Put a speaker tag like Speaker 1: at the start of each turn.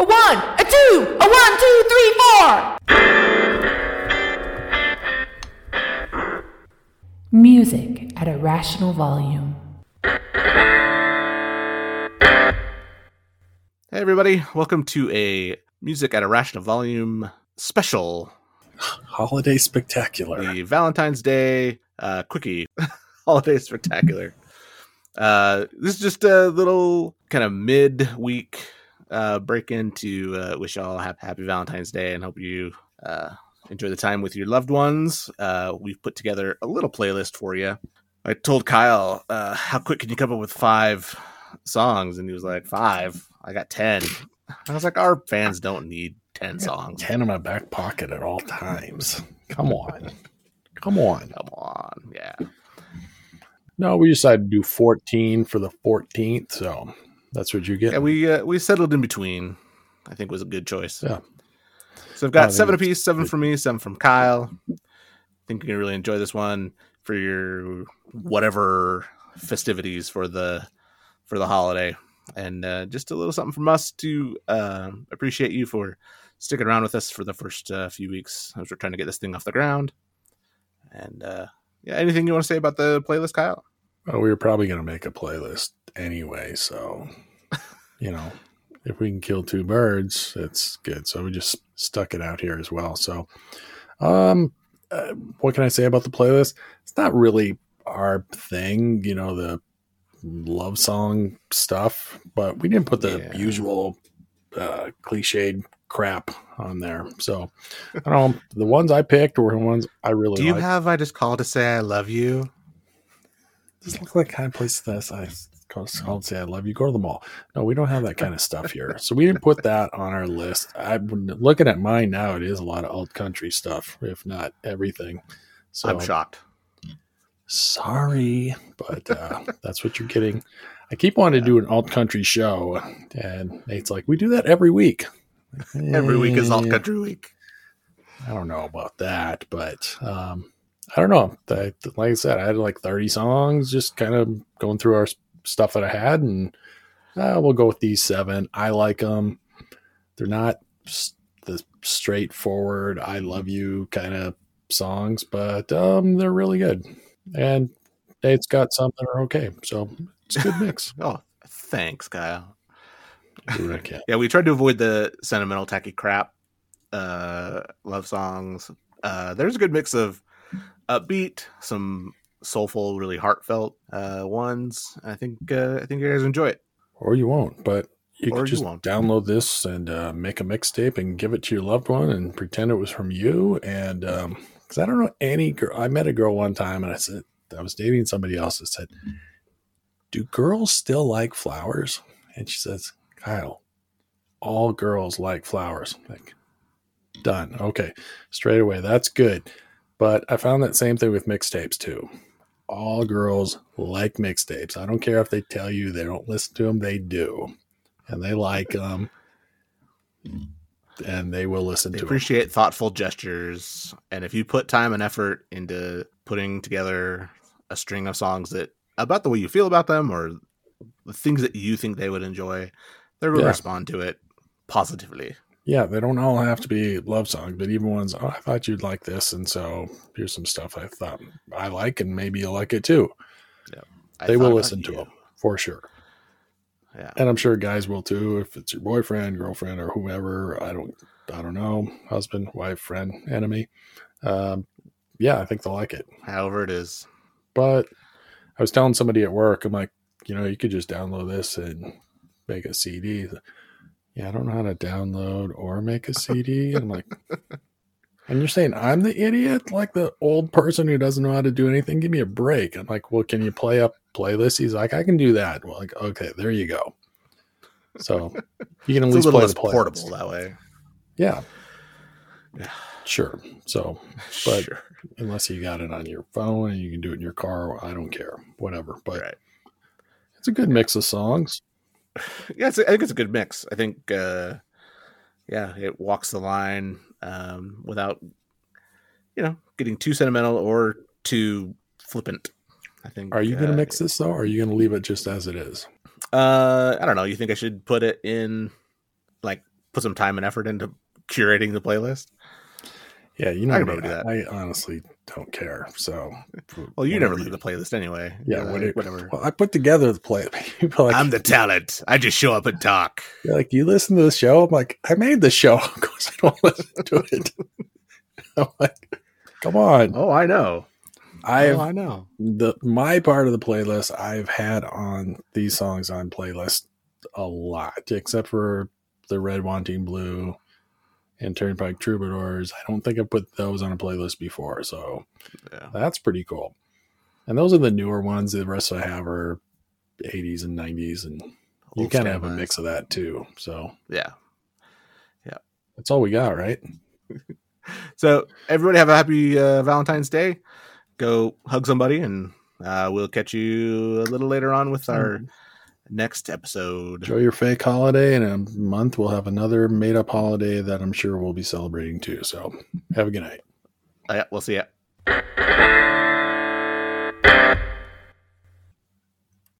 Speaker 1: A one, a two, a one, two, three, four. Music at a rational volume.
Speaker 2: Hey, everybody. Welcome to a Music at a Rational Volume special.
Speaker 3: Holiday spectacular.
Speaker 2: The Valentine's Day uh, Quickie Holiday Spectacular. Uh, this is just a little kind of mid-week uh, break in to uh, wish you all a happy Valentine's Day and hope you uh, enjoy the time with your loved ones. Uh, we've put together a little playlist for you. I told Kyle, uh, how quick can you come up with five songs? And he was like, five? I got 10. I was like, our fans don't need 10 songs.
Speaker 3: 10 in my back pocket at all times. Come on. Come on.
Speaker 2: Come on. Yeah.
Speaker 3: No, we decided to do 14 for the 14th. So that's what you get.
Speaker 2: Yeah, we uh, we settled in between. I think was a good choice.
Speaker 3: Yeah.
Speaker 2: So I've got seven apiece, seven
Speaker 3: good.
Speaker 2: from me, seven from Kyle. I think you're gonna really enjoy this one for your whatever festivities for the for the holiday, and uh, just a little something from us to uh, appreciate you for sticking around with us for the first uh, few weeks as we're trying to get this thing off the ground. And uh, yeah, anything you want to say about the playlist, Kyle?
Speaker 3: Well, we were probably going to make a playlist anyway. So, you know, if we can kill two birds, it's good. So we just stuck it out here as well. So, um, uh, what can I say about the playlist? It's not really our thing, you know, the love song stuff, but we didn't put the
Speaker 2: Yeah.
Speaker 3: usual uh, cliched crap on there. So, I don't know. The ones I picked were the ones I really
Speaker 2: Do you
Speaker 3: liked.
Speaker 2: have I just called to say I love you?
Speaker 3: This looks like kind of place that I called, called say I love you. Go to the mall. No, we don't have that kind of stuff here. So we didn't put that on our list. I'm looking at mine now. It is a lot of old country stuff, if not everything. So
Speaker 2: I'm shocked.
Speaker 3: sorry, but uh, that's what you're getting. I keep wanting to do an alt country show, and Nate's like, "We do that every week."
Speaker 2: Every week is alt
Speaker 3: Eh,
Speaker 2: country week.
Speaker 3: I don't know about that, but um, I don't know. Like I said, I had like 30 songs, just kind of going through our stuff that I had, and uh, we'll go with these seven. I like them. They're not the straightforward "I love you" kind of songs, but um, they're really good. And it's got some that are okay, so it's a good mix.
Speaker 2: Oh, thanks, Kyle.
Speaker 3: Do what I can.
Speaker 2: Yeah, we tried to avoid the sentimental, tacky crap uh, love songs. Uh, there's a good mix of upbeat, some soulful, really heartfelt uh, ones. I think uh, I think you guys enjoy it.
Speaker 3: or you won't. But you
Speaker 2: Or
Speaker 3: can just
Speaker 2: won't.
Speaker 3: download this and uh, make a mixtape and give it to your loved one and pretend it was from you. And because I don't know any girl, I met a girl one time and I said I was dating somebody else that said, "Do girls still like flowers?" And she says, "Kyle, all girls like flowers." I'm like, done. Okay, straight away. That's good. But I found that same thing with mixtapes too all girls like mixtapes. I don't care if they tell you they don't listen to them, they do. And they like them. And they will listen
Speaker 2: They
Speaker 3: to them.
Speaker 2: appreciate thoughtful gestures, and if you put time and effort into putting together a string of songs that about the way you feel about them or the things that you think they would enjoy, they will
Speaker 3: Yeah.
Speaker 2: respond to it positively.
Speaker 3: Yeah, they don't all have to be love songs, but even ones, oh, I thought you'd like this. And so here's some stuff I thought I like, and maybe you'll like it too.
Speaker 2: I
Speaker 3: They will listen to
Speaker 2: you.
Speaker 3: them for sure.
Speaker 2: Yeah.
Speaker 3: And I'm sure guys will too, if it's your boyfriend, girlfriend, or whomever. I don't, I don't know, husband, wife, friend, enemy. Um, yeah, I think they'll like it.
Speaker 2: However, it is.
Speaker 3: But I was telling somebody at work, I'm like, you know, you could just download this and make a CD. Yeah, I don't know how to download or make a CD. I'm like, and you're saying I'm the idiot, like the old person who doesn't know how to do anything? Give me a break. I'm like, well, can you play up playlist? He's like, I can do that. Well, like, okay, there you go. So you can at least play the playlist.
Speaker 2: portable that way.
Speaker 3: Yeah,
Speaker 2: Yeah.
Speaker 3: sure. So But-
Speaker 2: sure.
Speaker 3: unless you got it on your phone and you can do it in your car, I don't care, whatever. But
Speaker 2: right.
Speaker 3: it's a good mix of songs.
Speaker 2: Yeah, I think it's a good mix. I think, uh, yeah, it walks the line um, without, you know, getting too sentimental or too flippant. I think.
Speaker 3: Are you going to
Speaker 2: uh,
Speaker 3: mix this though? Or are you going to leave it just as it is?
Speaker 2: Uh, I don't know. You think I should put it in, like, put some time and effort into curating the playlist.
Speaker 3: Yeah, you know,
Speaker 2: I
Speaker 3: I,
Speaker 2: can probably do that.
Speaker 3: I honestly don't care. So,
Speaker 2: Well, you never
Speaker 3: whatever
Speaker 2: leave the playlist anyway.
Speaker 3: Yeah,
Speaker 2: Uh,
Speaker 3: what it-
Speaker 2: whatever.
Speaker 3: Well, I put together the playlist. Like,
Speaker 2: I'm the talent. I just show up and talk.
Speaker 3: You're like, you listen to the show? I'm like, I made the show. Of course, I don't listen to it. I'm like, come on.
Speaker 2: Oh, I know.
Speaker 3: I've
Speaker 2: oh, I know.
Speaker 3: the my part of the playlist I've had on these songs on playlist a lot, except for the Red Wanting Blue and Turnpike Troubadours. I don't think I've put those on a playlist before, so
Speaker 2: Yeah.
Speaker 3: that's pretty cool. And those are the newer ones. The rest I have are 80s and 90s, and you kind of have a mix of that too. So
Speaker 2: Yeah.
Speaker 3: Yeah, that's all we got, right?
Speaker 2: So everybody have a happy uh, Valentine's Day. Go hug somebody, and uh, we'll catch you a little later on with our next episode.
Speaker 3: Enjoy your fake holiday. In a month, we'll have another made up holiday that I'm sure we'll be celebrating too. So have a good night.
Speaker 2: Oh, yeah, we'll see ya.